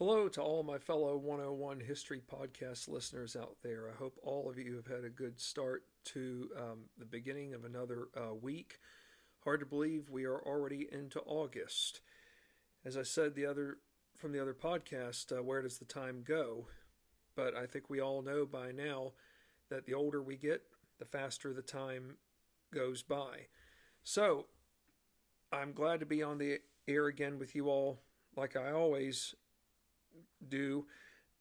Hello to all my fellow 101 History Podcast listeners out there. I hope all of you have had a good start to um, the beginning of another uh, week. Hard to believe we are already into August. As I said the other from the other podcast, uh, where does the time go? But I think we all know by now that the older we get, the faster the time goes by. So I'm glad to be on the air again with you all, like I always do.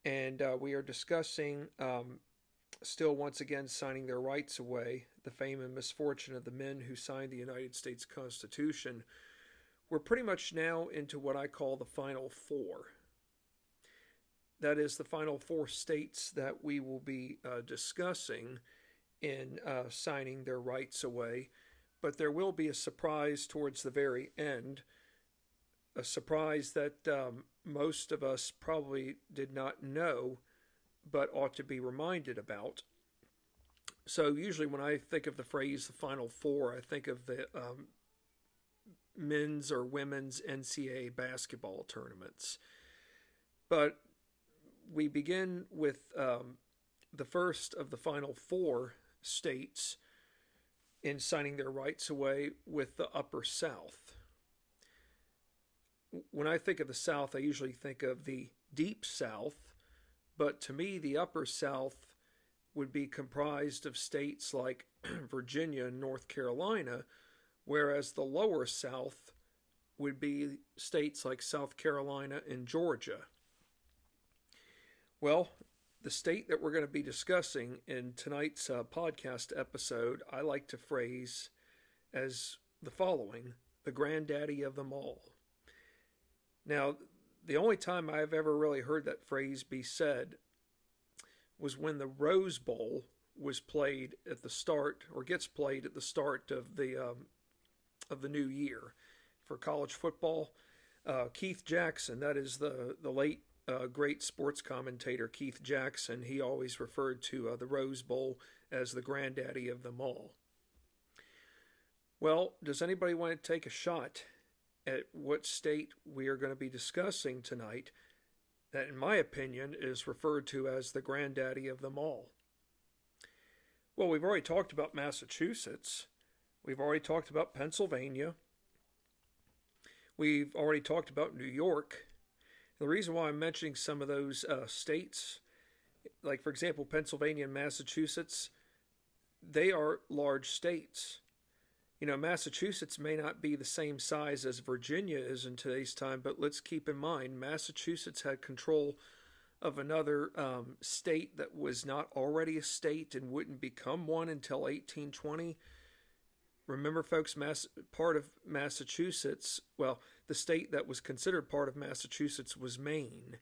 And uh, we are discussing, um, still once again, signing their rights away, the fame and misfortune of the men who signed the United States Constitution. We're pretty much now into what I call the final four. That is, the final four states that we will be uh, discussing in uh, signing their rights away. But there will be a surprise towards the very end, a surprise that um, most of us probably did not know, but ought to be reminded about. So, usually, when I think of the phrase the Final Four, I think of the um, men's or women's NCAA basketball tournaments. But we begin with um, the first of the Final Four states in signing their rights away with the Upper South. When I think of the South, I usually think of the Deep South, but to me, the Upper South would be comprised of states like Virginia and North Carolina, whereas the Lower South would be states like South Carolina and Georgia. Well, the state that we're going to be discussing in tonight's uh, podcast episode, I like to phrase as the following the granddaddy of them all. Now, the only time I've ever really heard that phrase be said was when the Rose Bowl was played at the start, or gets played at the start of the um, of the new year for college football. Uh, Keith Jackson, that is the the late uh, great sports commentator Keith Jackson, he always referred to uh, the Rose Bowl as the granddaddy of them all. Well, does anybody want to take a shot at what state we are going to be discussing tonight that, in my opinion, is referred to as the granddaddy of them all? Well, we've already talked about Massachusetts. We've already talked about Pennsylvania. We've already talked about New York. The reason why I'm mentioning some of those uh, states, like for example, Pennsylvania and Massachusetts, they are large states. You know, Massachusetts may not be the same size as Virginia is in today's time, but let's keep in mind Massachusetts had control of another um, state that was not already a state and wouldn't become one until 1820. Remember, folks, Mass- part of Massachusetts, well, the state that was considered part of Massachusetts was Maine.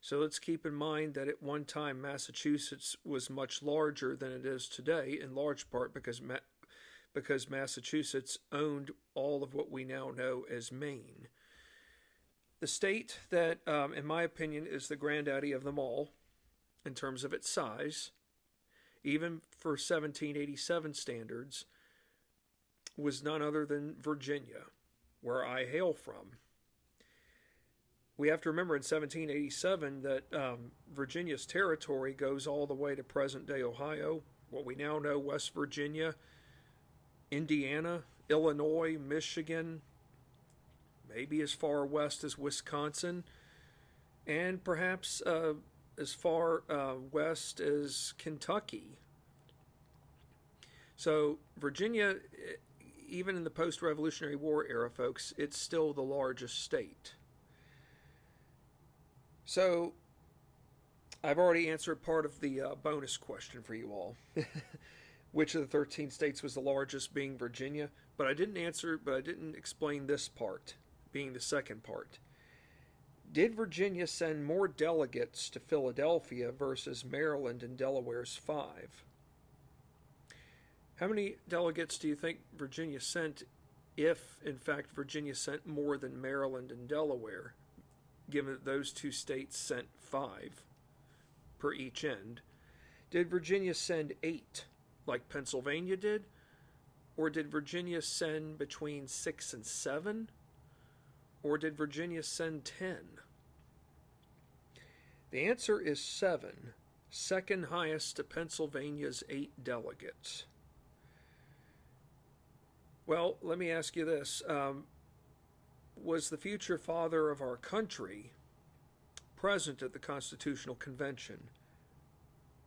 So let's keep in mind that at one time Massachusetts was much larger than it is today, in large part because Ma- because Massachusetts owned all of what we now know as Maine. The state that, um, in my opinion, is the granddaddy of them all in terms of its size, even for 1787 standards, was none other than Virginia where I hail from. We have to remember in 1787 that um, Virginia's territory goes all the way to present day Ohio, what we now know West Virginia, Indiana, Illinois, Michigan, maybe as far west as Wisconsin, and perhaps uh, as far uh, west as Kentucky. So, Virginia even in the post Revolutionary War era, folks, it's still the largest state. So, I've already answered part of the uh, bonus question for you all. Which of the 13 states was the largest, being Virginia? But I didn't answer, but I didn't explain this part, being the second part. Did Virginia send more delegates to Philadelphia versus Maryland and Delaware's five? How many delegates do you think Virginia sent if, in fact, Virginia sent more than Maryland and Delaware, given that those two states sent five per each end? Did Virginia send eight, like Pennsylvania did? Or did Virginia send between six and seven? Or did Virginia send ten? The answer is seven, second highest to Pennsylvania's eight delegates. Well, let me ask you this. Um, was the future father of our country present at the Constitutional Convention?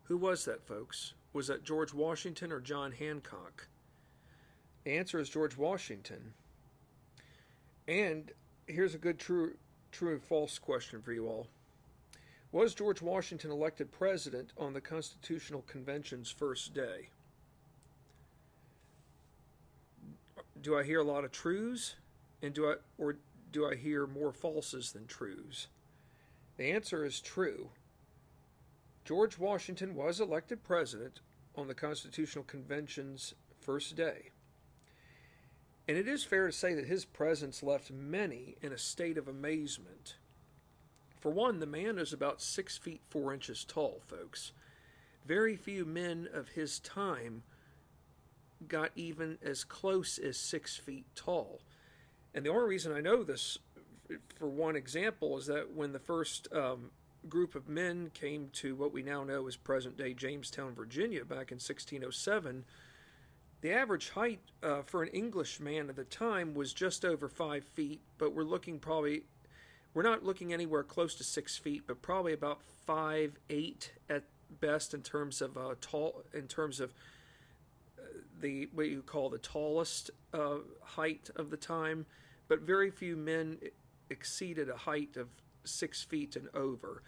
Who was that, folks? Was that George Washington or John Hancock? The answer is George Washington. And here's a good true true and false question for you all. Was George Washington elected president on the Constitutional Convention's first day? Do I hear a lot of trues and do I or do I hear more falses than trues? The answer is true. George Washington was elected president on the Constitutional Convention's first day. And it is fair to say that his presence left many in a state of amazement. For one, the man is about six feet four inches tall, folks. Very few men of his time got even as close as six feet tall. And the only reason I know this, for one example, is that when the first um, group of men came to what we now know as present day Jamestown, Virginia, back in 1607, the average height uh, for an English man at the time was just over five feet, but we're looking probably, we're not looking anywhere close to six feet, but probably about five eight at best in terms of uh, tall, in terms of uh, the what you call the tallest uh, height of the time, but very few men exceeded a height of six feet and over.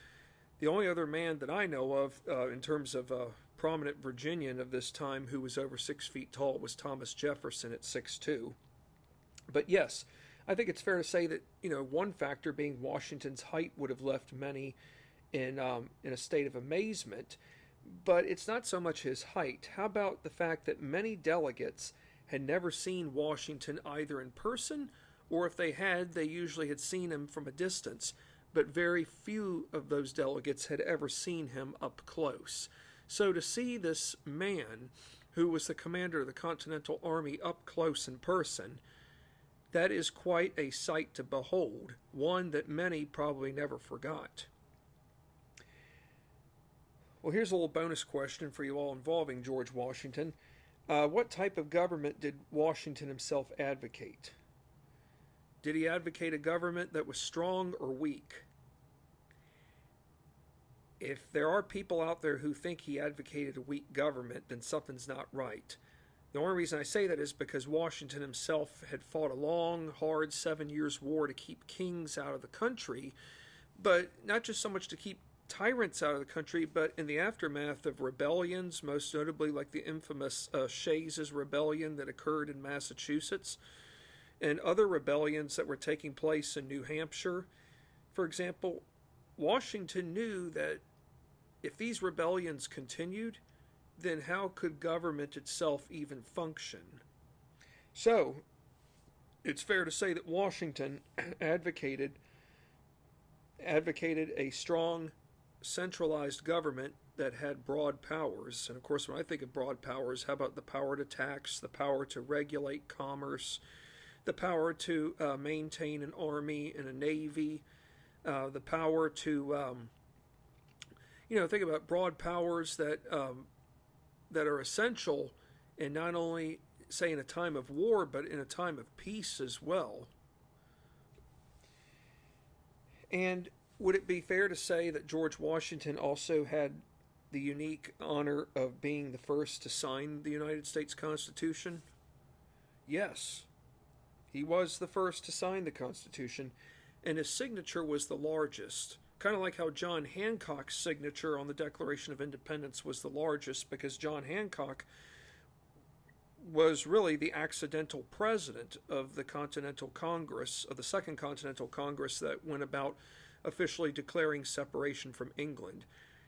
The only other man that I know of uh, in terms of a prominent Virginian of this time who was over six feet tall was Thomas Jefferson at six two. But yes, I think it's fair to say that you know one factor being Washington's height would have left many in um, in a state of amazement. But it's not so much his height. How about the fact that many delegates had never seen Washington either in person or if they had, they usually had seen him from a distance, but very few of those delegates had ever seen him up close. So to see this man, who was the commander of the Continental Army, up close in person, that is quite a sight to behold, one that many probably never forgot. Well, here's a little bonus question for you all involving George Washington. Uh, what type of government did Washington himself advocate? Did he advocate a government that was strong or weak? If there are people out there who think he advocated a weak government, then something's not right. The only reason I say that is because Washington himself had fought a long, hard seven years' war to keep kings out of the country, but not just so much to keep tyrants out of the country, but in the aftermath of rebellions, most notably like the infamous uh, Shays' Rebellion that occurred in Massachusetts, and other rebellions that were taking place in New Hampshire. For example, Washington knew that if these rebellions continued, then how could government itself even function? So, it's fair to say that Washington advocated advocated a strong centralized government that had broad powers. And of course, when I think of broad powers, how about the power to tax, the power to regulate commerce, the power to uh, maintain an army and a navy, uh, the power to, um, you know, think about broad powers that um, that are essential, and not only say in a time of war, but in a time of peace as well. And would it be fair to say that George Washington also had the unique honor of being the first to sign the United States Constitution? Yes. He was the first to sign the Constitution, and his signature was the largest. Kind of like how John Hancock's signature on the Declaration of Independence was the largest because John Hancock was really the accidental president of the Continental Congress, of the Second Continental Congress that went about officially declaring separation from England.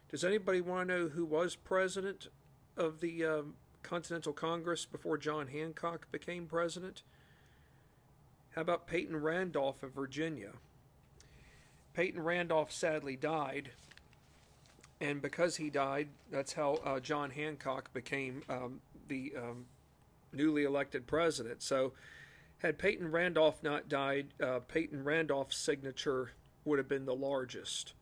Does anybody want to know who was president of the um, Continental Congress before John Hancock became president? How about Peyton Randolph of Virginia? Peyton Randolph sadly died, and because he died, that's how uh, John Hancock became um, the um, newly elected president. So, had Peyton Randolph not died, uh, Peyton Randolph's signature would have been the largest.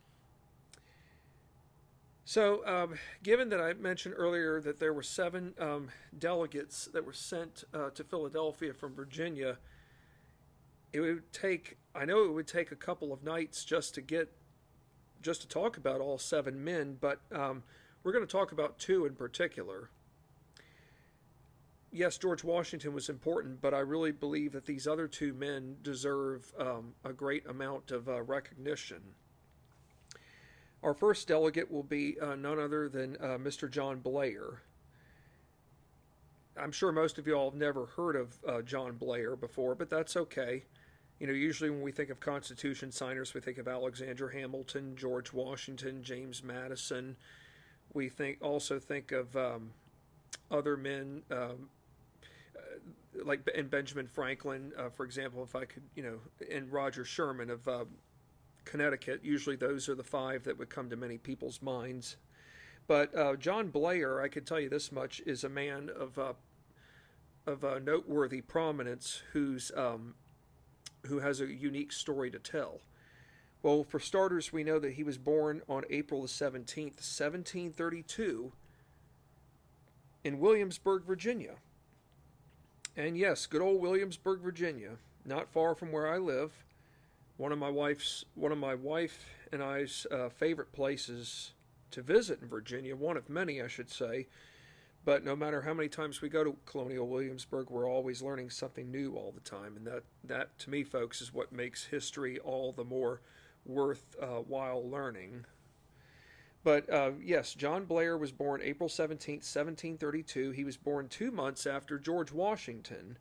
So, um, given that I mentioned earlier that there were seven um, delegates that were sent uh, to Philadelphia from Virginia, it would take, I know it would take a couple of nights just to get, just to talk about all seven men, but um, we're going to talk about two in particular. Yes, George Washington was important, but I really believe that these other two men deserve um, a great amount of uh, recognition. Our first delegate will be uh, none other than uh, Mr. John Blair. I'm sure most of you all have never heard of uh, John Blair before, but that's okay. You know, usually when we think of Constitution signers, we think of Alexander Hamilton, George Washington, James Madison. We think also think of um, other men um, uh, like and Benjamin Franklin, uh, for example. If I could, you know, and Roger Sherman of uh, Connecticut. Usually, those are the five that would come to many people's minds. But uh, John Blair, I can tell you this much, is a man of uh, of a noteworthy prominence who's um, who has a unique story to tell. Well, for starters, we know that he was born on April the 17th, 1732, in Williamsburg, Virginia. And yes, good old Williamsburg, Virginia, not far from where I live one of my wife's one of my wife and I's uh, favorite places to visit in Virginia, one of many, I should say. But no matter how many times we go to Colonial Williamsburg, we're always learning something new all the time, and that that to me, folks, is what makes history all the more worthwhile uh, learning. But uh, yes, John Blair was born April 17, 1732. He was born two months after George Washington.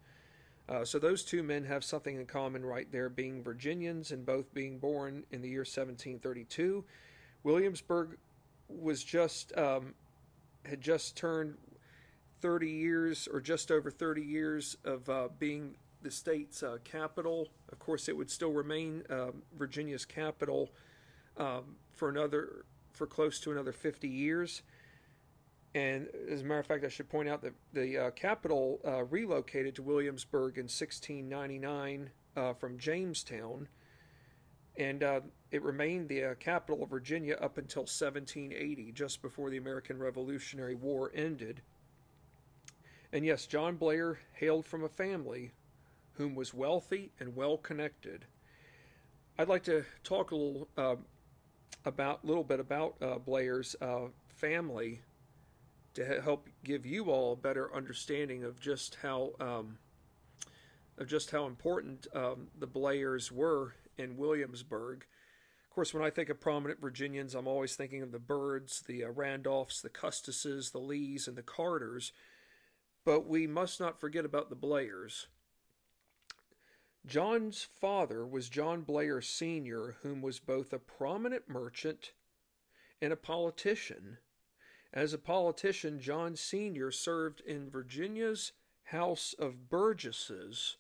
Uh, so those two men have something in common right there, being Virginians and both being born in the year 1732. Williamsburg was just um, had just turned 30 years or just over 30 years of uh, being the state's uh, capital. Of course, it would still remain um, Virginia's capital um, for another for close to another 50 years. And as a matter of fact, I should point out that the uh, capital uh, relocated to Williamsburg in 1699 uh, from Jamestown, and uh, it remained the uh, capital of Virginia up until 1780, just before the American Revolutionary War ended. And yes, John Blair hailed from a family whom was wealthy and well connected. I'd like to talk a little uh, about, little bit about Blair's family to help give you all a better understanding of just how um, of just how important um, the Blairs were in Williamsburg. Of course, when I think of prominent Virginians, I'm always thinking of the Byrds, the uh, Randolphs, the Custises, the Lees, and the Carters. But we must not forget about the Blairs. John's father was John Blair Sr., whom was both a prominent merchant and a politician. As a politician, John Sr. served in Virginia's House of Burgesses,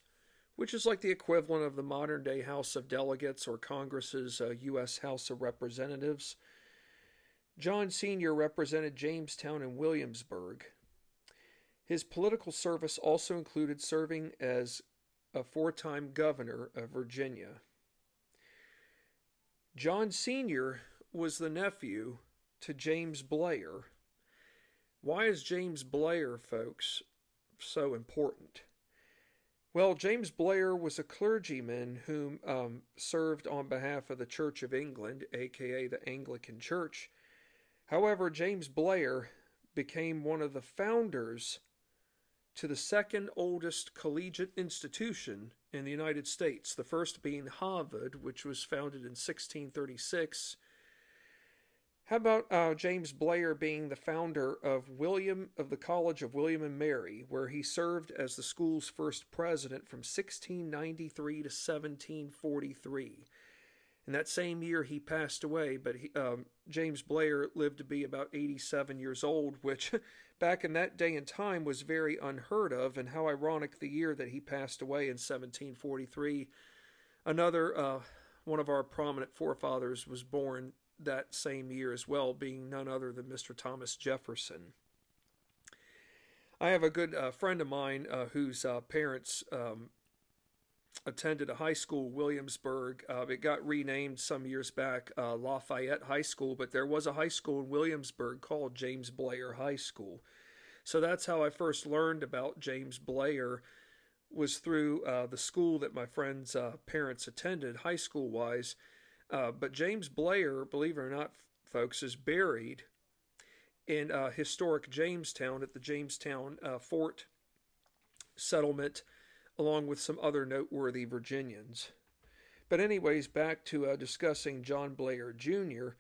which is like the equivalent of the modern day House of Delegates or Congress's uh, U.S. House of Representatives. John Sr. represented Jamestown and Williamsburg. His political service also included serving as a four time governor of Virginia. John Sr. was the nephew to James Blair, why is James Blair, folks, so important? Well, James Blair was a clergyman who um, served on behalf of the Church of England, aka the Anglican Church. However, James Blair became one of the founders to the second oldest collegiate institution in the United States, the first being Harvard, which was founded in 1636 how about uh, James Blair being the founder of William of the College of William and Mary, where he served as the school's first president from 1693 to 1743. In that same year, he passed away, but he, um, James Blair lived to be about 87 years old, which back in that day and time was very unheard of. And how ironic the year that he passed away in 1743. Another uh, one of our prominent forefathers was born that same year as well, being none other than Mr. Thomas Jefferson. I have a good uh, friend of mine uh, whose uh, parents um, attended a high school, Williamsburg. Uh, it got renamed some years back, uh, Lafayette High School, but there was a high school in Williamsburg called James Blair High School. So that's how I first learned about James Blair was through uh, the school that my friends' uh, parents attended, high school wise. Uh, but James Blair, believe it or not, folks, is buried in uh, historic Jamestown at the Jamestown Fort settlement, along with some other noteworthy Virginians. But, anyways, back to uh, discussing John Blair Jr.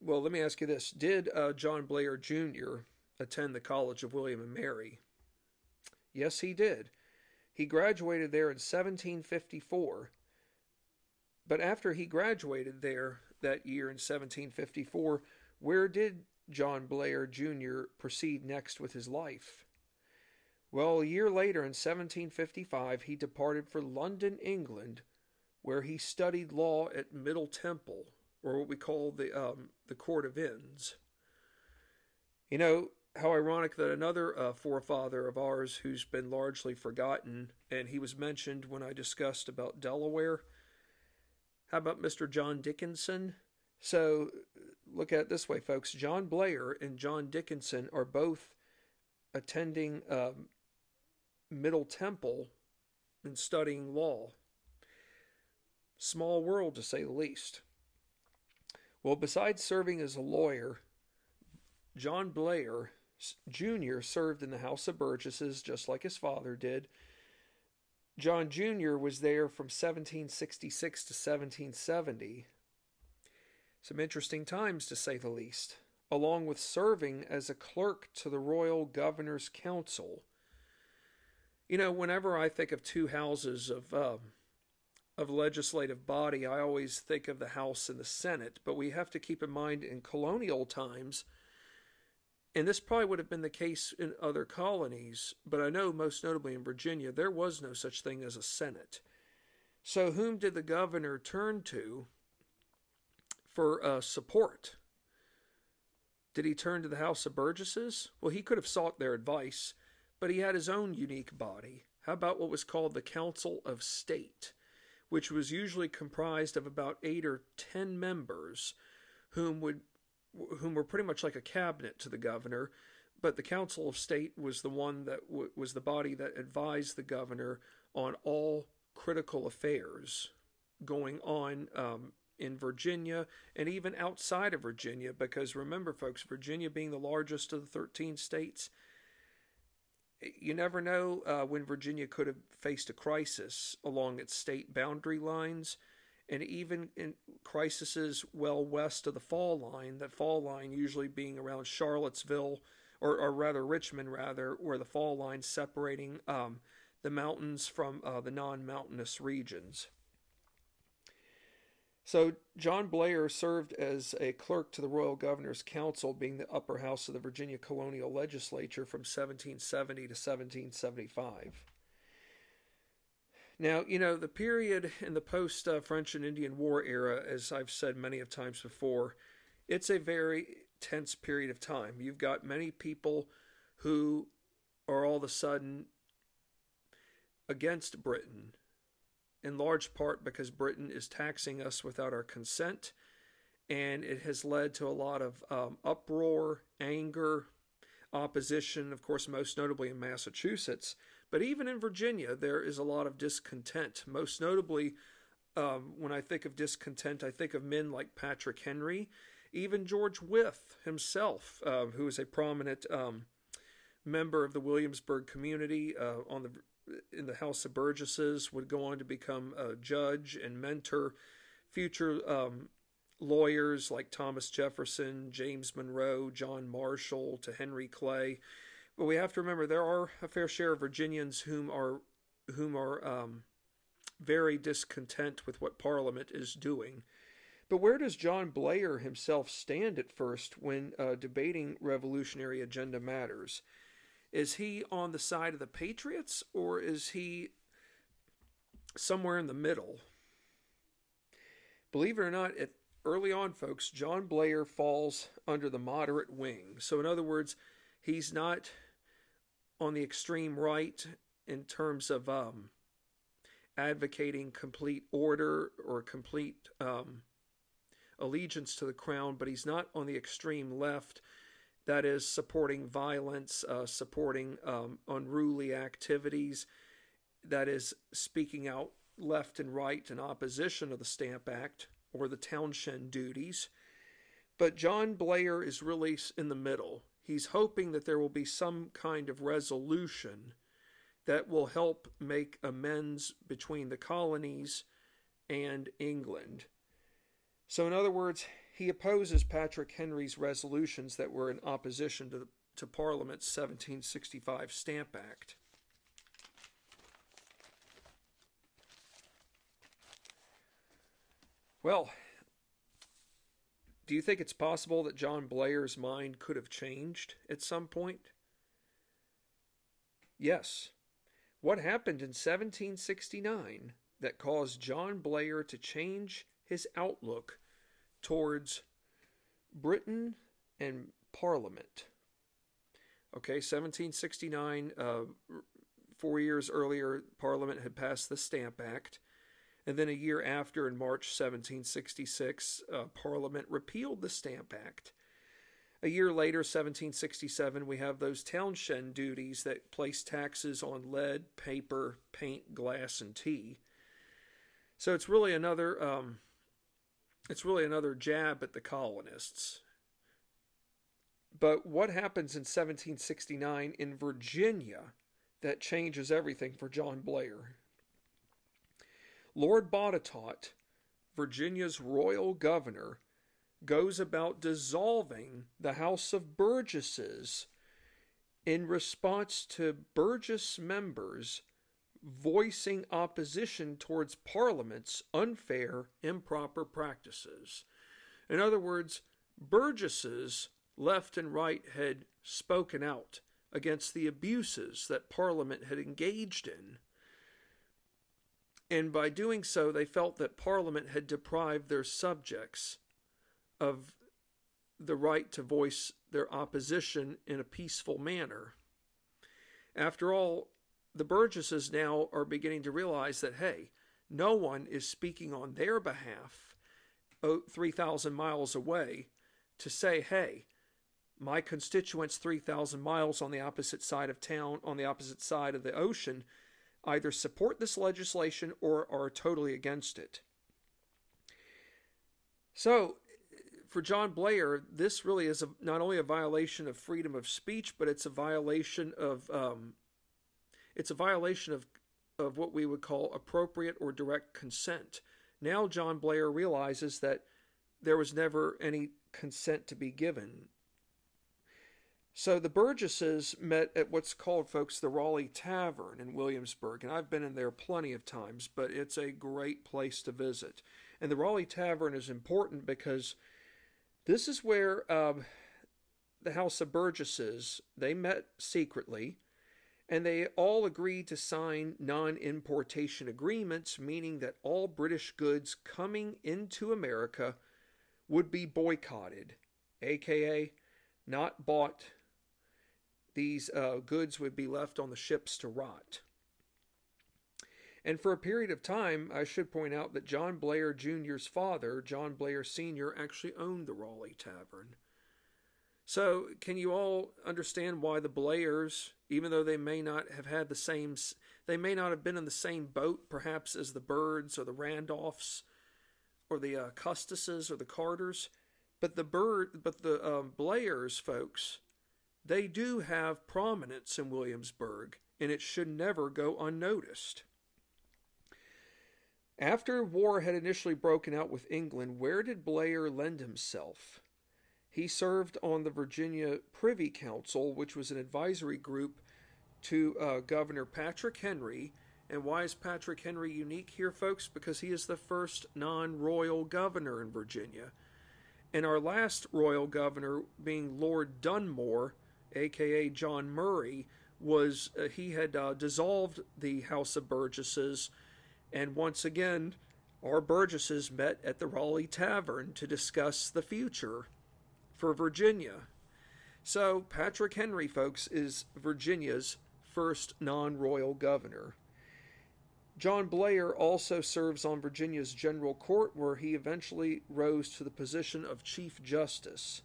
Well, let me ask you this Did John Blair Jr. attend the College of William and Mary? Yes, he did. He graduated there in 1754. But after he graduated there that year in 1754, where did John Blair Jr. proceed next with his life? Well, a year later in 1755, he departed for London, England, where he studied law at Middle Temple, or what we call the um, the Court of Inns. You know, how ironic that another uh, forefather of ours who's been largely forgotten, and he was mentioned when I discussed about Delaware. How about Mr. John Dickinson? So look at it this way, folks. John Blair and John Dickinson are both attending um, Middle Temple and studying law. Small world, to say the least. Well, besides serving as a lawyer, John Blair Jr. served in the House of Burgesses just like his father did. John Jr. was there from 1766 to 1770. Some interesting times, to say the least, along with serving as a clerk to the Royal Governor's Council. You know, whenever I think of two houses of um, of legislative body, I always think of the House and the Senate. But we have to keep in mind in colonial times and this probably would have been the case in other colonies, but I know most notably in Virginia, there was no such thing as a Senate. So, whom did the governor turn to for uh, support? Did he turn to the House of Burgesses? Well, he could have sought their advice, but he had his own unique body. How about what was called the Council of State, which was usually comprised of about eight or ten members whom would whom were pretty much like a cabinet to the governor, but the Council of State was the one that w- was the body that advised the governor on all critical affairs going on um, in Virginia and even outside of Virginia. Because remember, folks, Virginia being the largest of the 13 states, you never know uh, when Virginia could have faced a crisis along its state boundary lines and even in crises well west of the fall line, that fall line usually being around Charlottesville, or, or rather Richmond, rather, where the fall line separating um, the mountains from uh, the non mountainous regions. So, John Blair served as a clerk to the Royal Governor's Council, being the upper house of the Virginia colonial legislature from 1770 to 1775. Now, you know, the period in the post French and Indian War era, as I've said many of times before, it's a very tense period of time. You've got many people who are all of a sudden against Britain, in large part because Britain is taxing us without our consent, and it has led to a lot of um, uproar, anger, opposition, of course, most notably in Massachusetts but even in Virginia, there is a lot of discontent. Most notably, um, when I think of discontent, I think of men like Patrick Henry, even George Wythe himself, uh, who is a prominent um, member of the Williamsburg community uh, on the in the House of Burgesses, would go on to become a judge and mentor future um, lawyers like Thomas Jefferson, James Monroe, John Marshall, to Henry Clay. But we have to remember there are a fair share of Virginians whom are whom are um, very discontent with what Parliament is doing. But where does John Blair himself stand at first when uh, debating revolutionary agenda matters? Is he on the side of the Patriots or is he somewhere in the middle? Believe it or not, early on, folks, John Blair falls under the moderate wing. So, in other words, he's not on the extreme right in terms of um, advocating complete order or complete um, allegiance to the crown, but he's not on the extreme left that is supporting violence, uh, supporting um, unruly activities, that is speaking out left and right in opposition of the Stamp Act or the Townshend duties. But John Blair is really in the middle. He's hoping that there will be some kind of resolution that will help make amends between the colonies and England. So, in other words, he opposes Patrick Henry's resolutions that were in opposition to, to Parliament's 1765 Stamp Act. Well, do you think it's possible that John Blair's mind could have changed at some point? Yes. What happened in 1769 that caused John Blair to change his outlook towards Britain and Parliament. Okay, 1769, uh, four years earlier, Parliament had passed the Stamp Act. And then a year after, in March 1766, uh, Parliament repealed the Stamp Act. A year later, 1767, we have those townshend duties that place taxes on lead, paper, paint, glass, and tea. So it's really another um, it's really another jab at the colonists. But what happens in 1769 in Virginia that changes everything for John Blair? Lord Botetourt, Virginia's royal governor, goes about dissolving the House of Burgesses in response to Burgess members voicing opposition towards Parliament's unfair, improper practices. In other words, Burgesses, left and right, had spoken out against the abuses that Parliament had engaged in. And by doing so, they felt that Parliament had deprived their subjects of the right to voice their opposition in a peaceful manner. After all, the Burgesses now are beginning to realize that, hey, no one is speaking on their behalf 3,000 miles away to say, hey, my constituents 3,000 miles on the opposite side of town, on the opposite side of the ocean, either support this legislation or are totally against it. So, for John Blair, this really is a, not only a violation of freedom of speech, but it's a violation of um, it's a violation of, of what we would call appropriate or direct consent. Now, John Blair realizes that there was never any consent to be given. So the Burgesses met at what's called, folks, the Raleigh Tavern in Williamsburg. And I've been in there plenty of times, but it's a great place to visit. And the Raleigh Tavern is important because this is where um, the House of Burgesses, they met secretly and they all agreed to sign non importation agreements, meaning that all British goods coming into America would be boycotted, aka not bought. These uh, goods would be left on the ships to rot. And for a period of time, I should point out that John Blair Jr.'s father, John Blair Sr., actually owned the Raleigh Tavern. So, can you all understand why the Blairs, even though they may not have had the same, they may not have been in the same boat, perhaps as the Byrds or the Randolphs, or the uh, Custises or the Carters, but the Byrd, but the um, Blairs, folks, they do have prominence in Williamsburg, and it should never go unnoticed. After war had initially broken out with England, where did Blair lend himself? He served on the Virginia Privy Council, which was an advisory group to uh, Governor Patrick Henry. And why is Patrick Henry unique here, folks? Because he is the first non royal governor in Virginia. And our last royal governor, being Lord Dunmore, aka John Murray, was uh, he had uh, dissolved the House of Burgesses, and once again, our Burgesses met at the Raleigh Tavern to discuss the future for Virginia. So, Patrick Henry, folks, is Virginia's first non royal governor. John Blair also serves on Virginia's General Court, where he eventually rose to the position of Chief Justice.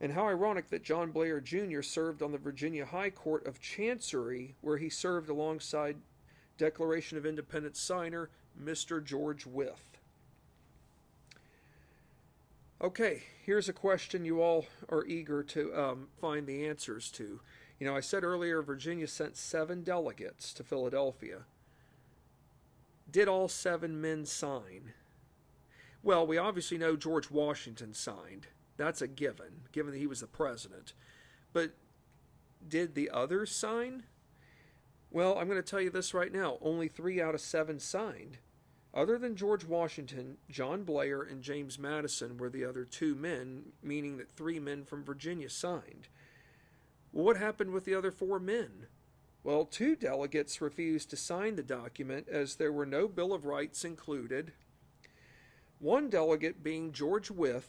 And how ironic that John Blair Jr. served on the Virginia High Court of Chancery, where he served alongside Declaration of Independence signer Mr. George Wythe. Okay, here's a question you all are eager to um, find the answers to. You know, I said earlier Virginia sent seven delegates to Philadelphia. Did all seven men sign? Well, we obviously know George Washington signed. That's a given, given that he was the president. But did the others sign? Well, I'm going to tell you this right now. Only three out of seven signed. Other than George Washington, John Blair and James Madison were the other two men, meaning that three men from Virginia signed. What happened with the other four men? Well, two delegates refused to sign the document as there were no Bill of Rights included. One delegate being George Wythe,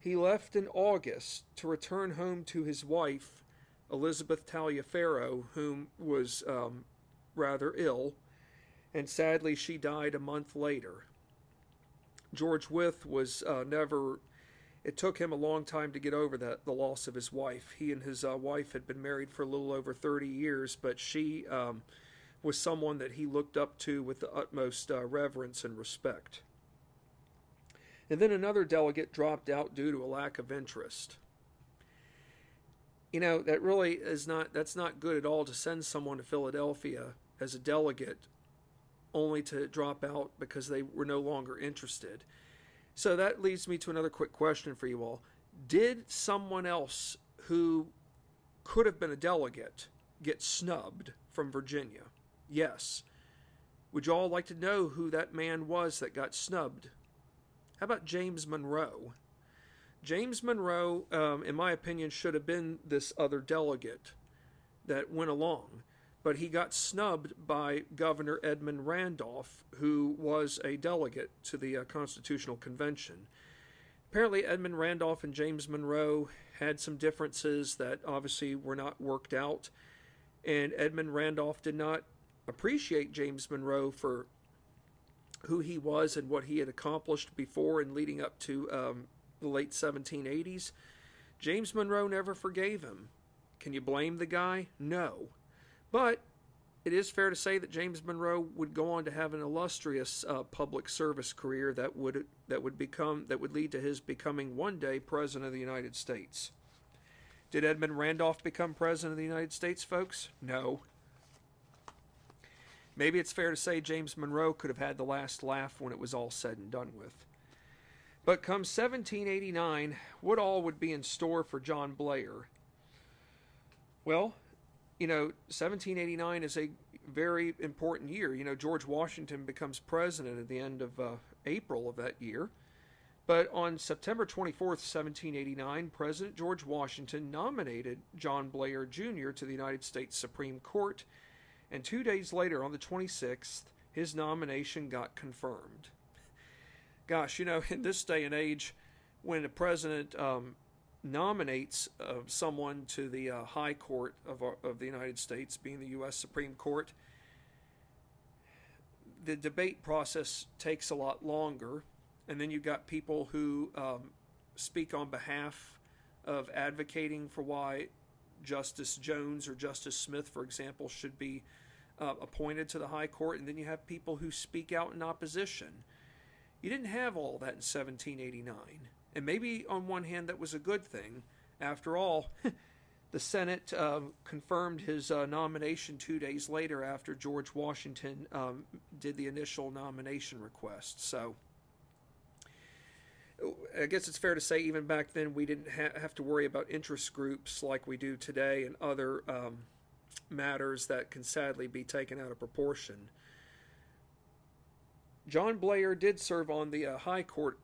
he left in August to return home to his wife, Elizabeth Taliaferro, whom was um, rather ill and sadly she died a month later. George Wythe was uh, never. It took him a long time to get over the loss of his wife. He and his uh, wife had been married for a little over 30 years, but she um, was someone that he looked up to with the utmost uh, reverence and respect. And then another delegate dropped out due to a lack of interest. You know, that really is not that's not good at all to send someone to Philadelphia as a delegate only to drop out because they were no longer interested. So that leads me to another quick question for you all. Did someone else who could have been a delegate get snubbed from Virginia? Yes. Would you all like to know who that man was that got snubbed? How about James Monroe? James Monroe, um, in my opinion, should have been this other delegate that went along but he got snubbed by Governor Edmund Randolph, who was a delegate to the uh, Constitutional Convention. Apparently, Edmund Randolph and James Monroe had some differences that obviously were not worked out, and Edmund Randolph did not appreciate James Monroe for who he was and what he had accomplished before and leading up to um, the late 1780s. James Monroe never forgave him. Can you blame the guy? No. But it is fair to say that James Monroe would go on to have an illustrious uh, public service career that would that would become that would lead to his becoming one day president of the United States. Did Edmund Randolph become president of the United States, folks? No. Maybe it's fair to say James Monroe could have had the last laugh when it was all said and done with. But come 1789, what all would be in store for John Blair? Well, you know, 1789 is a very important year. You know, George Washington becomes president at the end of uh, April of that year. But on September 24th, 1789, President George Washington nominated John Blair Jr. to the United States Supreme Court, and two days later, on the 26th, his nomination got confirmed. Gosh, you know, in this day and age, when a president um, nominates uh, someone to the uh, High Court of, our, of the United States, being the U.S. Supreme Court, the debate process takes a lot longer. And then you've got people who um, speak on behalf of advocating for why Justice Jones or Justice Smith, for example, should be uh, appointed to the High Court. And then you have people who speak out in opposition. You didn't have all that in 1789. And maybe on one hand, that was a good thing. After all, the Senate uh, confirmed his uh, nomination two days later after George Washington um, did the initial nomination request. So I guess it's fair to say, even back then, we didn't ha- have to worry about interest groups like we do today and other um, matters that can sadly be taken out of proportion. John Blair did serve on the uh, High Court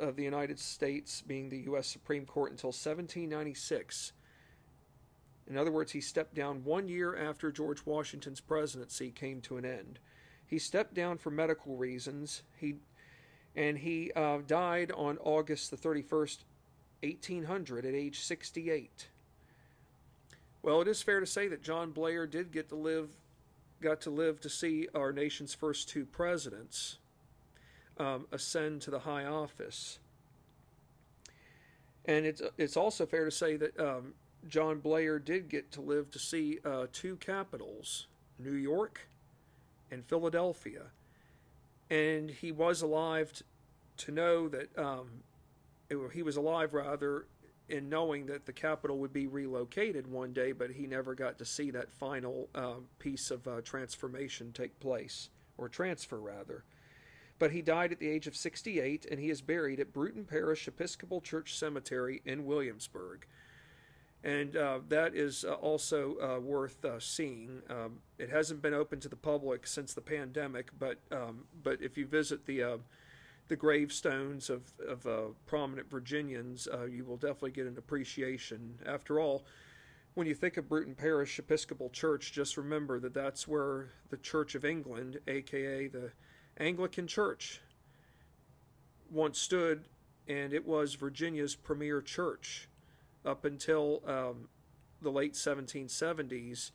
of the United States, being the U.S. Supreme Court, until 1796. In other words, he stepped down one year after George Washington's presidency came to an end. He stepped down for medical reasons. He and he uh, died on August the 31st, 1800, at age 68. Well, it is fair to say that John Blair did get to live got to live to see our nation's first two presidents um, ascend to the high office. And it's it's also fair to say that um, John Blair did get to live to see uh, two capitals, New York and Philadelphia, and he was alive to know that um, it, he was alive rather in knowing that the capital would be relocated one day, but he never got to see that final uh, piece of uh, transformation take place, or transfer rather. But he died at the age of 68, and he is buried at Bruton Parish Episcopal Church Cemetery in Williamsburg. And uh, that is uh, also uh, worth uh, seeing. Um, it hasn't been open to the public since the pandemic, but um, but if you visit the the gravestones of, of uh, prominent Virginians, uh, you will definitely get an appreciation. After all, when you think of Bruton Parish Episcopal Church, just remember that that's where the Church of England, aka the Anglican Church, once stood, and it was Virginia's premier church up until um, the late 1770s.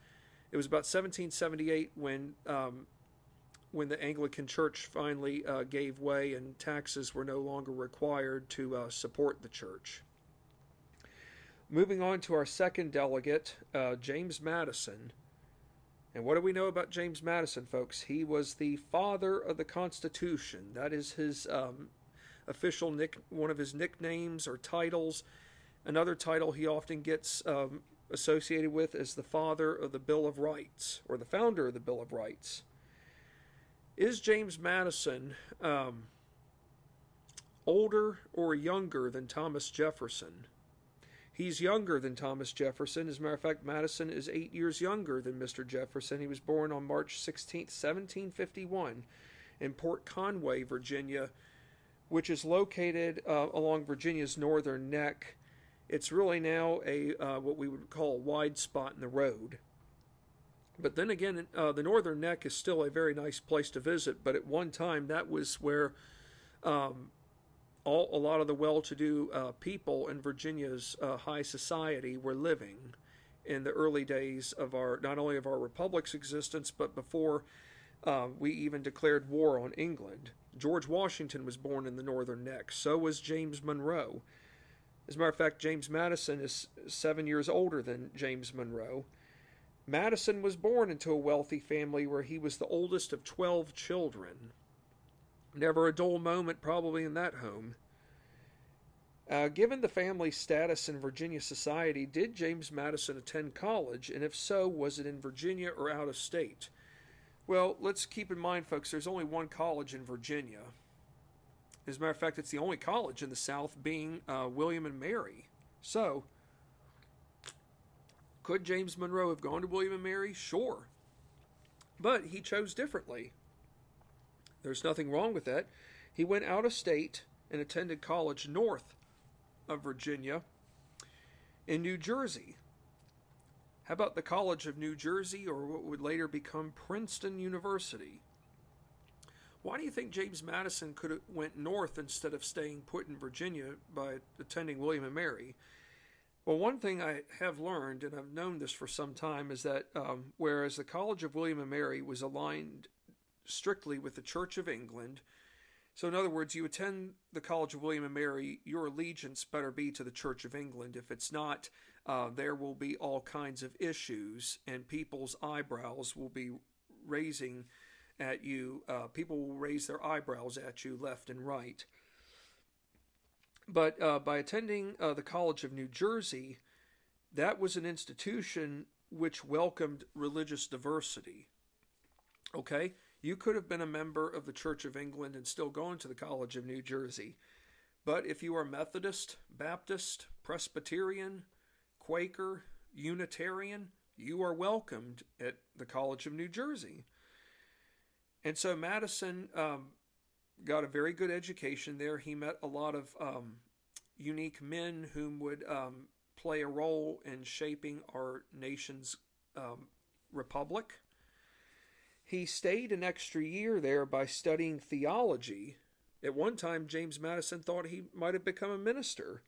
It was about 1778 when um, when the Anglican Church finally uh, gave way and taxes were no longer required to uh, support the church. Moving on to our second delegate, uh, James Madison. And what do we know about James Madison, folks? He was the father of the Constitution. That is his um, official nick, one of his nicknames or titles. Another title he often gets um, associated with is the father of the Bill of Rights or the founder of the Bill of Rights. Is James Madison um, older or younger than Thomas Jefferson? He's younger than Thomas Jefferson. As a matter of fact, Madison is eight years younger than Mr. Jefferson. He was born on March 16, 1751, in Port Conway, Virginia, which is located uh, along Virginia's northern neck. It's really now a uh, what we would call a wide spot in the road. But then again, uh, the Northern Neck is still a very nice place to visit. But at one time, that was where um, all a lot of the well-to-do uh, people in Virginia's uh, high society were living in the early days of our not only of our republic's existence, but before uh, we even declared war on England. George Washington was born in the Northern Neck. So was James Monroe. As a matter of fact, James Madison is seven years older than James Monroe. Madison was born into a wealthy family where he was the oldest of 12 children. Never a dull moment, probably, in that home. Uh, given the family status in Virginia society, did James Madison attend college? And if so, was it in Virginia or out of state? Well, let's keep in mind, folks, there's only one college in Virginia. As a matter of fact, it's the only college in the South being uh, William and Mary. So, could James Monroe have gone to William and Mary? Sure. But he chose differently. There's nothing wrong with that. He went out of state and attended college north of Virginia in New Jersey. How about the College of New Jersey, or what would later become Princeton University? Why do you think James Madison could have went north instead of staying put in Virginia by attending William and Mary? Well, one thing I have learned, and I've known this for some time, is that um, whereas the College of William and Mary was aligned strictly with the Church of England, so in other words, you attend the College of William and Mary, your allegiance better be to the Church of England. If it's not, uh, there will be all kinds of issues, and people's eyebrows will be raising at you. Uh, people will raise their eyebrows at you left and right. But uh, by attending uh, the College of New Jersey, that was an institution which welcomed religious diversity. Okay? You could have been a member of the Church of England and still going to the College of New Jersey. But if you are Methodist, Baptist, Presbyterian, Quaker, Unitarian, you are welcomed at the College of New Jersey. And so Madison um, got a very good education there. He met a lot of um, unique men whom would um, play a role in shaping our nation's um, republic. He stayed an extra year there by studying theology. At one time, James Madison thought he might have become a minister.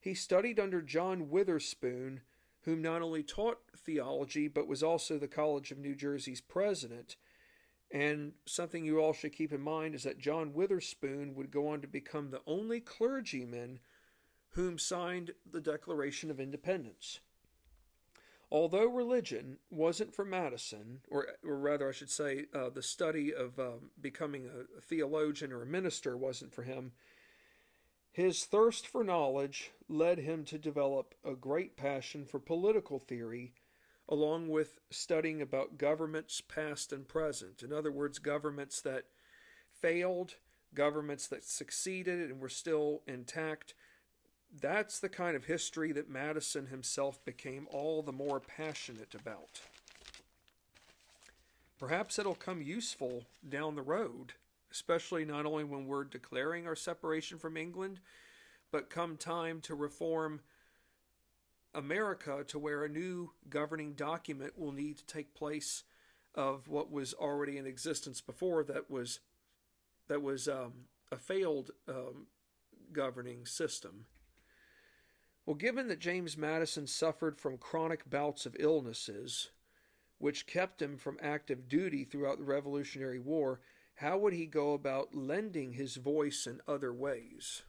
He studied under John Witherspoon, whom not only taught theology but was also the College of New Jersey's president. And something you all should keep in mind is that John Witherspoon would go on to become the only clergyman whom signed the Declaration of Independence. Although religion wasn't for Madison, or, or rather, I should say, uh, the study of um, becoming a, a theologian or a minister wasn't for him, his thirst for knowledge led him to develop a great passion for political theory, along with studying about governments past and present. In other words, governments that failed, governments that succeeded and were still intact, that's the kind of history that Madison himself became all the more passionate about. Perhaps it'll come useful down the road, especially not only when we're declaring our separation from England, but come time to reform America to where a new governing document will need to take place of what was already in existence before that was that was um, a failed um, governing system. Well, given that James Madison suffered from chronic bouts of illnesses, which kept him from active duty throughout the Revolutionary War, how would he go about lending his voice in other ways?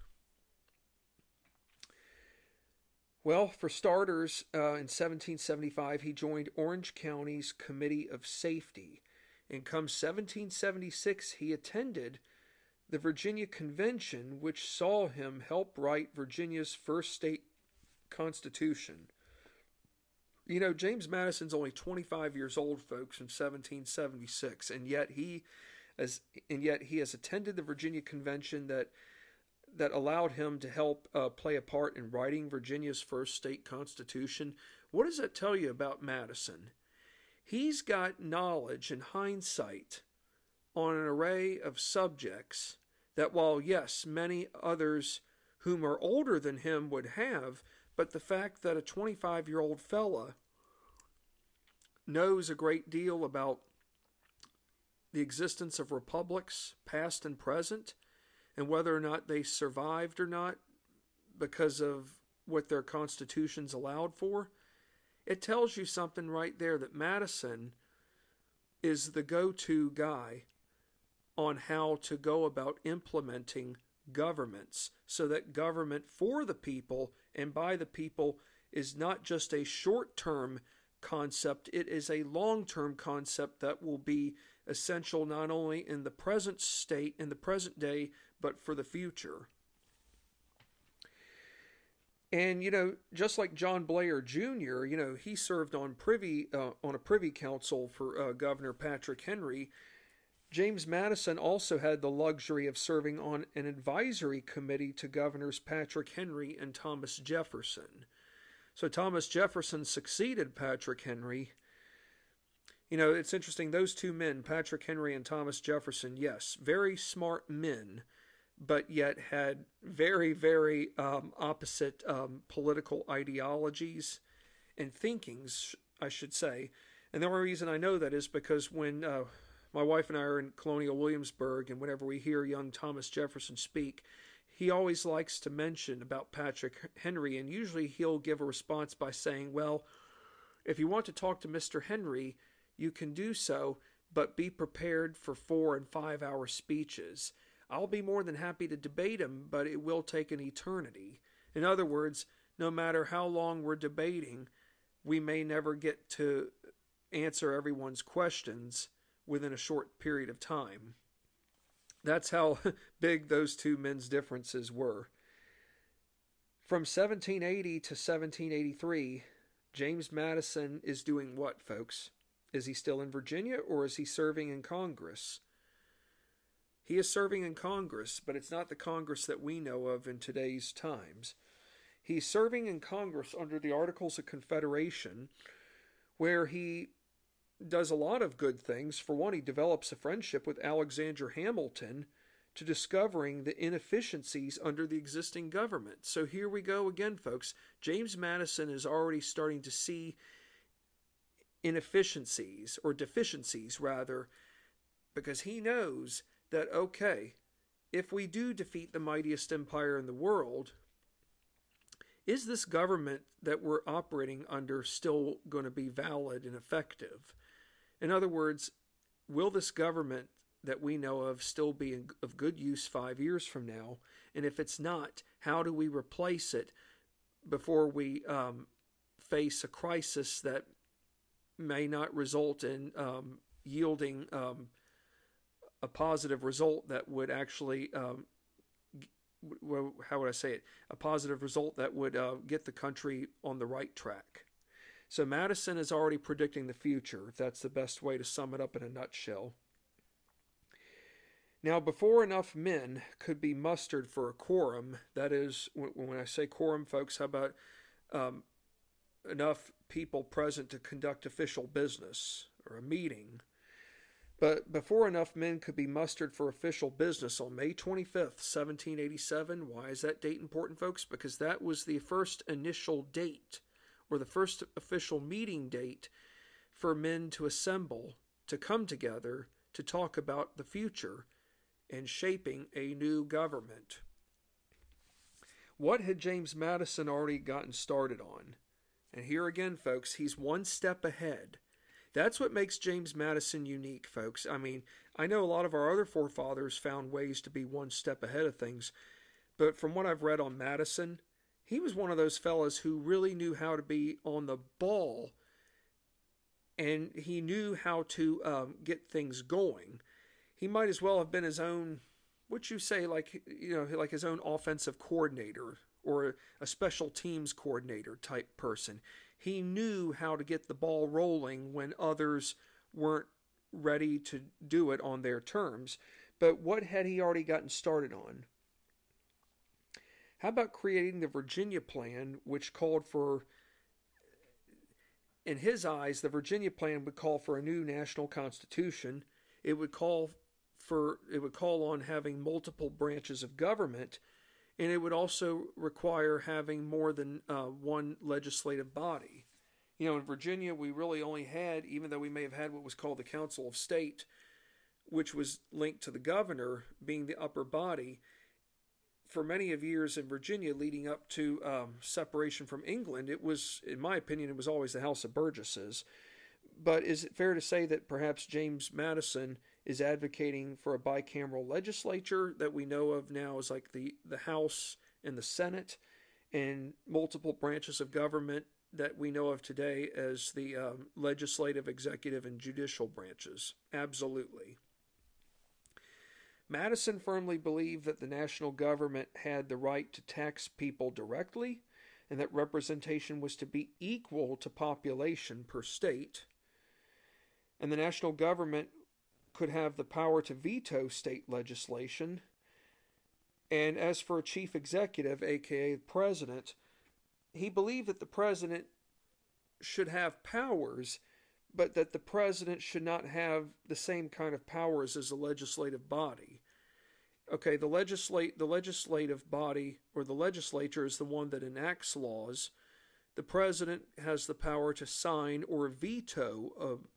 Well, for starters, uh, in 1775, he joined Orange County's Committee of Safety. And come 1776, he attended the Virginia Convention, which saw him help write Virginia's first state Constitution. You know, James Madison's only 25 years old, folks, from 1776, and yet he as and yet he has attended the Virginia Convention that that allowed him to help uh, play a part in writing Virginia's first state constitution. What does that tell you about Madison? He's got knowledge and hindsight on an array of subjects that, while yes, many others whom are older than him would have, but the fact that a 25 year old fella knows a great deal about the existence of republics, past and present, and whether or not they survived or not because of what their constitutions allowed for, it tells you something right there that Madison is the go to guy on how to go about implementing governments so that government for the people and by the people is not just a short term concept, it is a long term concept that will be essential not only in the present state, in the present day, but for the future. And you know, just like John Blair Jr., you know, he served on privy uh, on a privy council for uh, Governor Patrick Henry, James Madison also had the luxury of serving on an advisory committee to Governors Patrick Henry and Thomas Jefferson. So Thomas Jefferson succeeded Patrick Henry. You know, it's interesting, those two men, Patrick Henry and Thomas Jefferson, yes, very smart men, but yet had very, very um, opposite um, political ideologies and thinkings, I should say. And the only reason I know that is because when uh, my wife and I are in Colonial Williamsburg, and whenever we hear young Thomas Jefferson speak, he always likes to mention about Patrick Henry, and usually he'll give a response by saying, Well, if you want to talk to Mr. Henry, you can do so, but be prepared for four and five hour speeches. I'll be more than happy to debate him, but it will take an eternity. In other words, no matter how long we're debating, we may never get to answer everyone's questions within a short period of time. That's how big those two men's differences were. From 1780 to 1783, James Madison is doing what, folks? Is he still in Virginia or is he serving in Congress? He is serving in Congress, but it's not the Congress that we know of in today's times. He's serving in Congress under the Articles of Confederation, where he does a lot of good things. For one, he develops a friendship with Alexander Hamilton to discovering the inefficiencies under the existing government. So here we go again, folks. James Madison is already starting to see inefficiencies, or deficiencies rather, because he knows that, okay, if we do defeat the mightiest empire in the world, is this government that we're operating under still going to be valid and effective? In other words, will this government that we know of still be of good use five years from now? And if it's not, how do we replace it before we um, face a crisis that may not result in um, yielding um, a positive result that would actually, um, well, how would I say it? A positive result that would uh, get the country on the right track. So Madison is already predicting the future, if that's the best way to sum it up in a nutshell. Now, before enough men could be mustered for a quorum, that is, when I say quorum, folks, how about um, enough people present to conduct official business or a meeting? But before enough men could be mustered for official business on May 25th, 1787, why is that date important, folks? Because that was the first initial date or the first official meeting date for men to assemble, to come together, to talk about the future and shaping a new government. What had James Madison already gotten started on? And here again, folks, he's one step ahead. That's what makes James Madison unique, folks. I mean, I know a lot of our other forefathers found ways to be one step ahead of things, but from what I've read on Madison, he was one of those fellas who really knew how to be on the ball and he knew how to um, get things going. He might as well have been his own, what you say, like you know, like his own offensive coordinator or a special teams coordinator type person. He knew how to get the ball rolling when others weren't ready to do it on their terms. But what had he already gotten started on? How about creating the Virginia Plan, which called for, in his eyes, the Virginia Plan would call for a new national constitution. It would call for it would call on having multiple branches of government and it would also require having more than uh, one legislative body. You know, in Virginia, we really only had, even though we may have had what was called the Council of State, which was linked to the governor being the upper body. For many of years in Virginia, leading up to um, separation from England, it was, in my opinion, it was always the House of Burgesses. But is it fair to say that perhaps James Madison is advocating for a bicameral legislature that we know of now as like the, the House and the Senate, and multiple branches of government that we know of today as the um, legislative, executive, and judicial branches. Absolutely. Madison firmly believed that the national government had the right to tax people directly and that representation was to be equal to population per state. And the national government could have the power to veto state legislation. And as for a chief executive, aka president, he believed that the president should have powers, but that the president should not have the same kind of powers as a legislative body. Okay, the legislate the legislative body or the legislature is the one that enacts laws. The president has the power to sign or veto uh,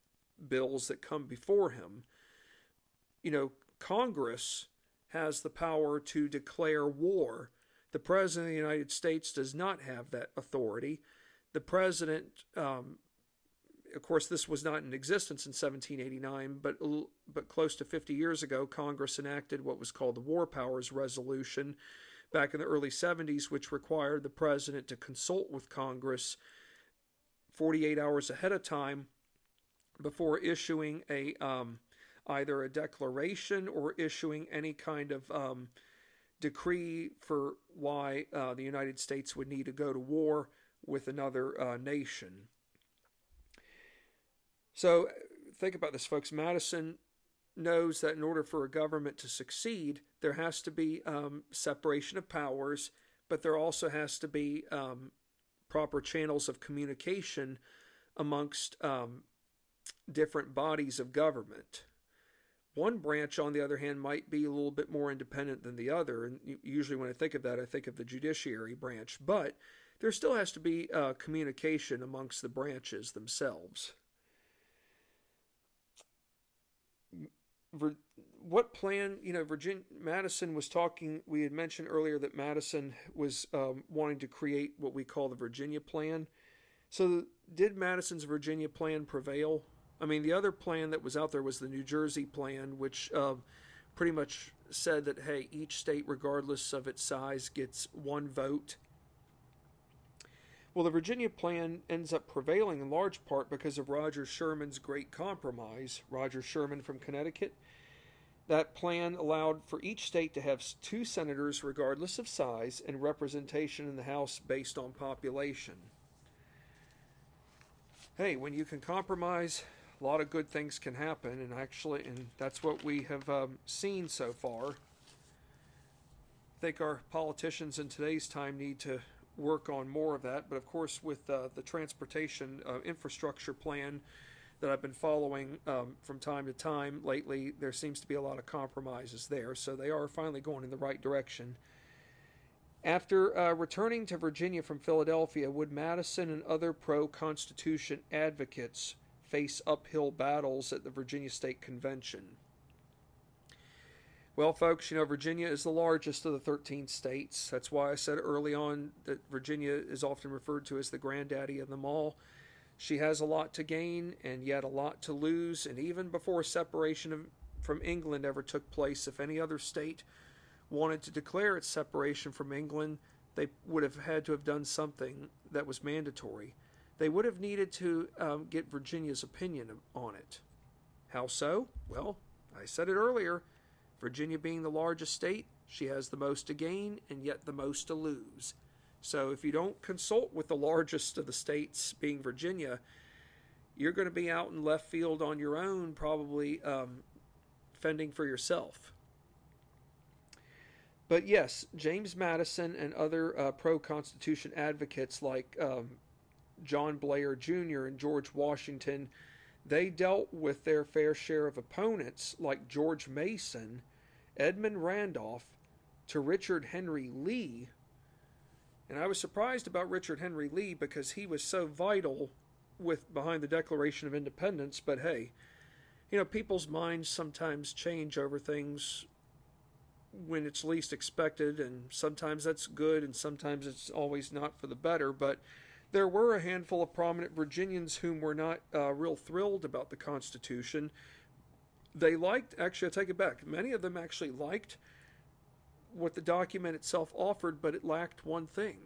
bills that come before him you know, Congress has the power to declare war. The President of the United States does not have that authority. The President, um, of course, this was not in existence in 1789, but, but close to 50 years ago, Congress enacted what was called the War Powers Resolution back in the early 70s, which required the President to consult with Congress 48 hours ahead of time before issuing a. Um, either a declaration or issuing any kind of um, decree for why uh, the United States would need to go to war with another uh, nation. So think about this, folks. Madison knows that in order for a government to succeed, there has to be um, separation of powers, but there also has to be um, proper channels of communication amongst um, different bodies of government. One branch, on the other hand, might be a little bit more independent than the other. And usually, when I think of that, I think of the judiciary branch. But there still has to be uh, communication amongst the branches themselves. What plan, you know, Virginia Madison was talking. We had mentioned earlier that Madison was um, wanting to create what we call the Virginia Plan. So, did Madison's Virginia Plan prevail? I mean, the other plan that was out there was the New Jersey Plan, which uh, pretty much said that hey, each state, regardless of its size, gets one vote. Well, the Virginia plan ends up prevailing in large part because of Roger Sherman's great compromise. Roger Sherman from Connecticut that plan allowed for each state to have two senators, regardless of size, and representation in the House based on population. Hey, when you can compromise, a lot of good things can happen, and actually, and that's what we have um, seen so far. I think our politicians in today's time need to work on more of that, but of course, with uh, the transportation uh, infrastructure plan that I've been following um, from time to time lately, there seems to be a lot of compromises there. So they are finally going in the right direction. After uh, returning to Virginia from Philadelphia, would Madison and other pro Constitution advocates face uphill battles at the Virginia State Convention? Well, folks, you know, Virginia is the largest of the 13 states. That's why I said early on that Virginia is often referred to as the granddaddy of them all. She has a lot to gain and yet a lot to lose, and even before separation of, from England ever took place, if any other state wanted to declare its separation from England, they would have had to have done something that was mandatory. They would have needed to um, get Virginia's opinion on it. How so? Well, I said it earlier. Virginia being the largest state, she has the most to gain and yet the most to lose. So if you don't consult with the largest of the states, being Virginia, you're going to be out in left field on your own, probably um, fending for yourself. But yes, James Madison and other uh, pro Constitution advocates like um, John Blair Jr. and George Washington, they dealt with their fair share of opponents like George Mason, Edmund Randolph, to Richard Henry Lee, and I was surprised about Richard Henry Lee because he was so vital with behind the Declaration of Independence, but hey, you know, people's minds sometimes change over things when it's least expected, and sometimes that's good, and sometimes it's always not for the better. But there were a handful of prominent Virginians whom were not uh, real thrilled about the Constitution. They liked, actually, I take it back, many of them actually liked what the document itself offered, but it lacked one thing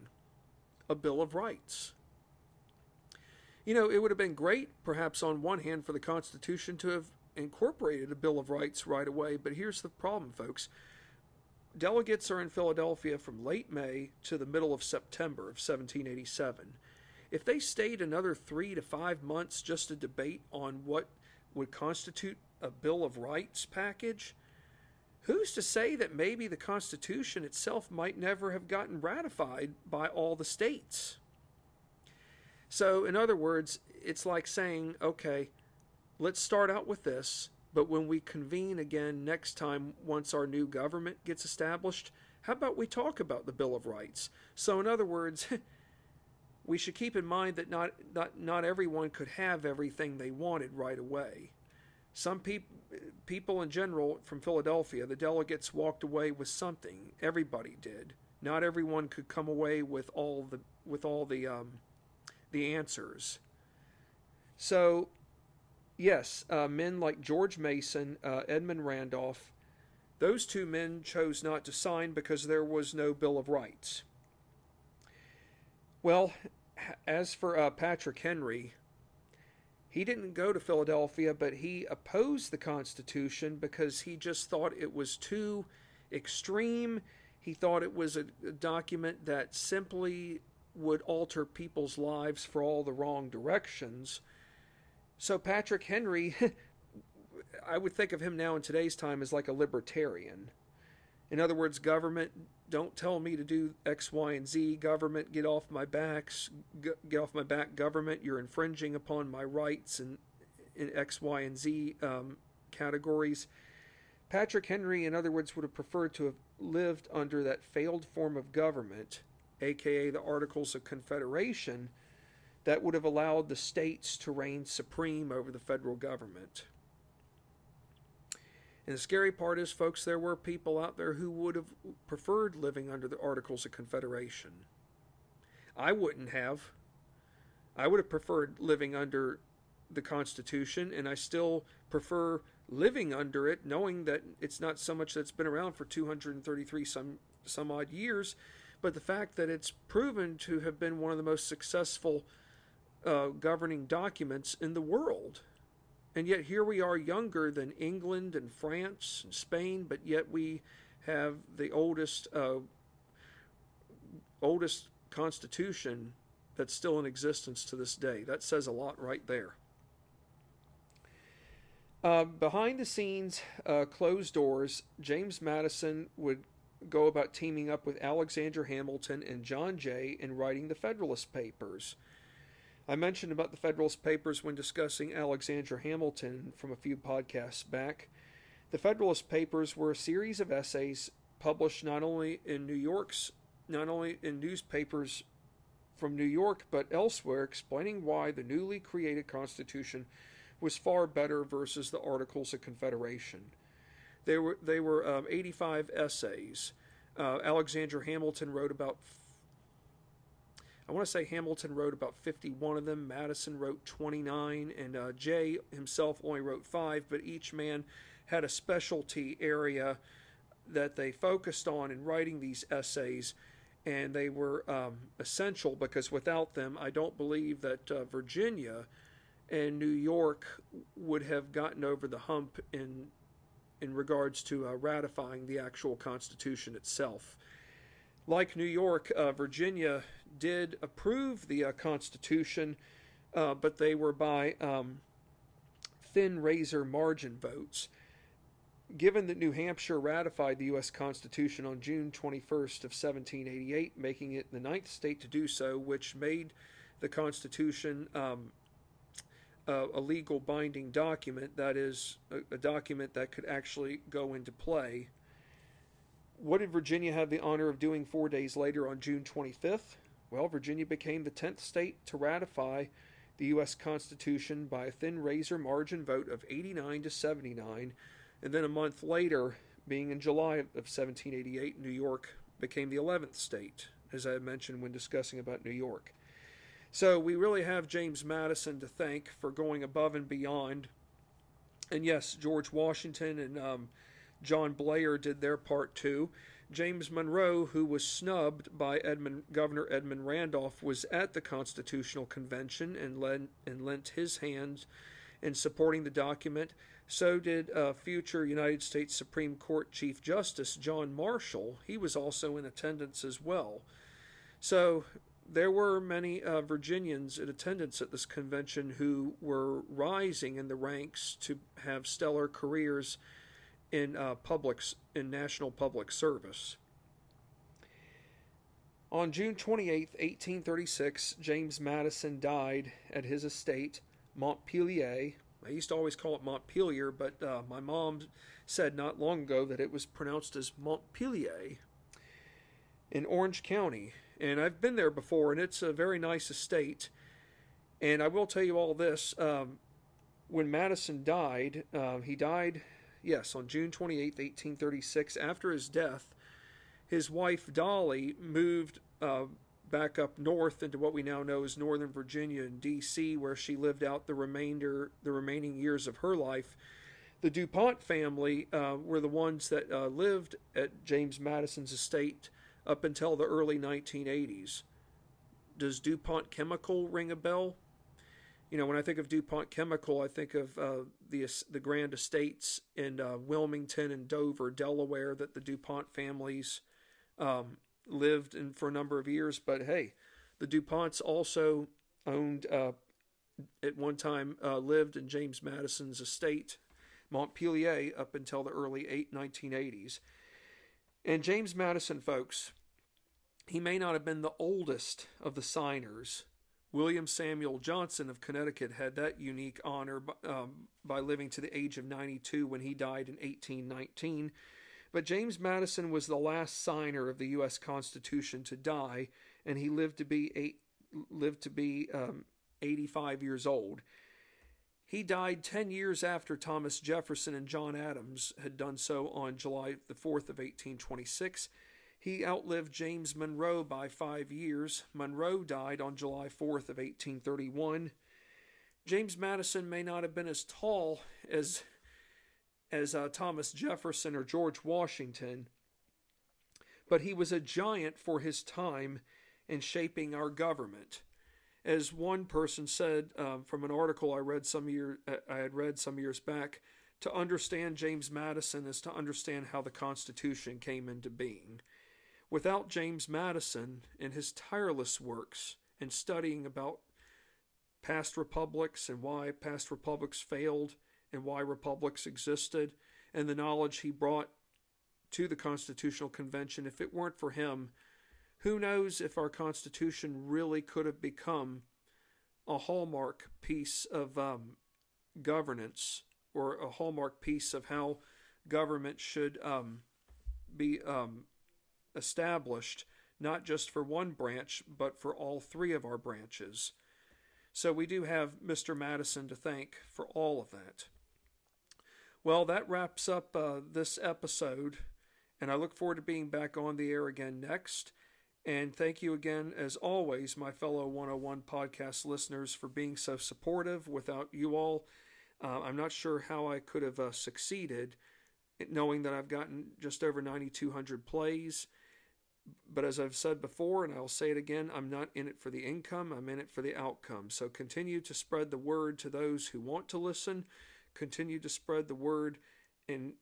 a Bill of Rights. You know, it would have been great, perhaps on one hand, for the Constitution to have incorporated a Bill of Rights right away, but here's the problem, folks. Delegates are in Philadelphia from late May to the middle of September of 1787. If they stayed another three to five months just to debate on what would constitute a Bill of Rights package, who's to say that maybe the Constitution itself might never have gotten ratified by all the states? So, in other words, it's like saying, okay, let's start out with this, but when we convene again next time, once our new government gets established, how about we talk about the Bill of Rights? So, in other words, we should keep in mind that not, not, not everyone could have everything they wanted right away. Some people, people in general from Philadelphia, the delegates walked away with something. Everybody did. Not everyone could come away with all the with all the um, the answers. So, yes, uh, men like George Mason, uh, Edmund Randolph, those two men chose not to sign because there was no Bill of Rights. Well, as for uh, Patrick Henry, he didn't go to Philadelphia, but he opposed the Constitution because he just thought it was too extreme. He thought it was a, a document that simply would alter people's lives for all the wrong directions. So, Patrick Henry, I would think of him now in today's time as like a libertarian. In other words, government, don't tell me to do X, Y, and Z. Government, get off my backs. Get off my back, government. You're infringing upon my rights in, in X, Y, and Z um, categories. Patrick Henry, in other words, would have preferred to have lived under that failed form of government, aka the Articles of Confederation, that would have allowed the states to reign supreme over the federal government. And the scary part is, folks, there were people out there who would have preferred living under the Articles of Confederation. I wouldn't have. I would have preferred living under the Constitution, and I still prefer living under it, knowing that it's not so much that's been around for 233 some some odd years, but the fact that it's proven to have been one of the most successful uh, governing documents in the world. And yet here we are, younger than England and France and Spain, but yet we have the oldest uh, oldest constitution that's still in existence to this day. That says a lot right there. Uh, behind the scenes, uh, closed doors, James Madison would go about teaming up with Alexander Hamilton and John Jay in writing the Federalist Papers. I mentioned about the Federalist Papers when discussing Alexander Hamilton from a few podcasts back. The Federalist Papers were a series of essays published not only in New York's not only in newspapers from New York but elsewhere explaining why the newly created Constitution was far better versus the Articles of Confederation. They were they were um, 85 essays. Uh, Alexander Hamilton wrote about. I want to say Hamilton wrote about 51 of them. Madison wrote 29, and uh, Jay himself only wrote five. But each man had a specialty area that they focused on in writing these essays, and they were um, essential because without them, I don't believe that uh, Virginia and New York would have gotten over the hump in in regards to uh, ratifying the actual Constitution itself. Like New York, uh, Virginia did approve the uh, Constitution, uh, but they were by um, thin razor margin votes. Given that New Hampshire ratified the U.S. Constitution on June 21st of 1788, making it the ninth state to do so, which made the Constitution um, a legal binding document, that is, a, a, document that could actually go into play. What did Virginia have the honor of doing four days later on June 25th? Well, Virginia became the 10th state to ratify the U.S. Constitution by a thin razor margin vote of 89 to 79. And then a month later, being in July of 1788, New York became the 11th state, as I mentioned when discussing about New York. So we really have James Madison to thank for going above and beyond. And yes, George Washington and um, John Blair did their part too. James Monroe, who was snubbed by Edmund, Governor Edmund Randolph, was at the Constitutional Convention and, and lent his hand in supporting the document. So did uh, future United States Supreme Court Chief Justice John Marshall. He was also in attendance as well. So there were many uh, Virginians in attendance at this convention who were rising in the ranks to have stellar careers in uh, publics in national public service. On June 28, 1836, James Madison died at his estate, Montpelier. I used to always call it Montpelier, but uh, my mom said not long ago that it was pronounced as Montpelier in Orange County and I've been there before, and it's a very nice estate. And I will tell you all this: um, when Madison died, uh, he died, yes, on June 28, 1836. After his death, his wife Dolley moved uh, back up north into what we now know as Northern Virginia and D.C., where she lived out the remainder, the remaining years of her life. The DuPont family uh, were the ones that uh, lived at James Madison's estate up until the early 1980s. Does DuPont Chemical ring a bell? You know, when I think of DuPont Chemical, I think of uh, the the grand estates in uh, Wilmington and Dover, Delaware, that the DuPont families um, lived in for a number of years. But hey, the DuPonts also owned, uh, at one time, uh, lived in James Madison's estate, Montpelier, up until the early eight, 1980s. And James Madison, folks, he may not have been the oldest of the signers. William Samuel Johnson of Connecticut had that unique honor um, by living to the age of 92 when he died in 1819. But James Madison was the last signer of the U.S. Constitution to die, and he lived to be eight, lived to be um, 85 years old. He died 10 years after Thomas Jefferson and John Adams had done so on July the 4th of 1826. He outlived James Monroe by five years. Monroe died on July 4th of 1831. James Madison may not have been as tall as as uh, Thomas Jefferson or George Washington, but he was a giant for his time in shaping our government. As one person said um, from an article I read some year uh, I had read some years back, to understand James Madison is to understand how the Constitution came into being. Without James Madison and his tireless works and studying about past republics and why past republics failed and why republics existed and the knowledge he brought to the Constitutional Convention, if it weren't for him, who knows if our Constitution really could have become a hallmark piece of um, governance or a hallmark piece of how government should um, be um, established, not just for one branch, but for all three of our branches. So we do have Mr. Madison to thank for all of that. Well, that wraps up uh, this episode, and I look forward to being back on the air again next. And thank you again, as always, my fellow 101 podcast listeners, for being so supportive. Without you all, uh, I'm not sure how I could have uh, succeeded, knowing that I've gotten just over 9,200 plays but as I've said before, and I'll say it again, I'm not in it for the income, I'm in it for the outcome. So continue to spread the word to those who want to listen. Continue to spread the word in,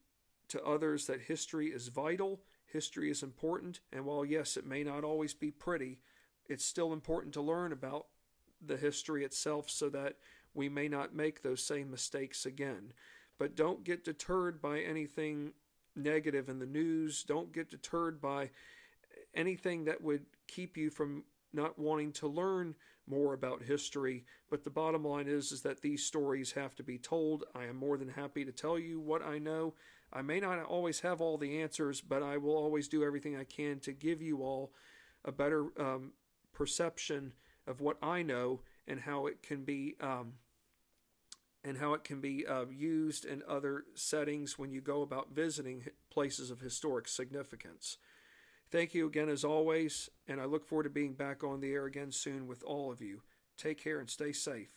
to others that history is vital, history is important, and while, yes, it may not always be pretty, it's still important to learn about the history itself so that we may not make those same mistakes again. But don't get deterred by anything negative in the news. Don't get deterred by anything that would keep you from not wanting to learn more about history. But the bottom line is is that these stories have to be told. I am more than happy to tell you what i know. I may not always have all the answers but i will always do everything i can to give you all a better um, perception of what i know and how it can be um, and how it can be uh, used in other settings when you go about visiting places of historic significance Thank you again, as always, and I look forward to being back on the air again soon with all of you. Take care and stay safe.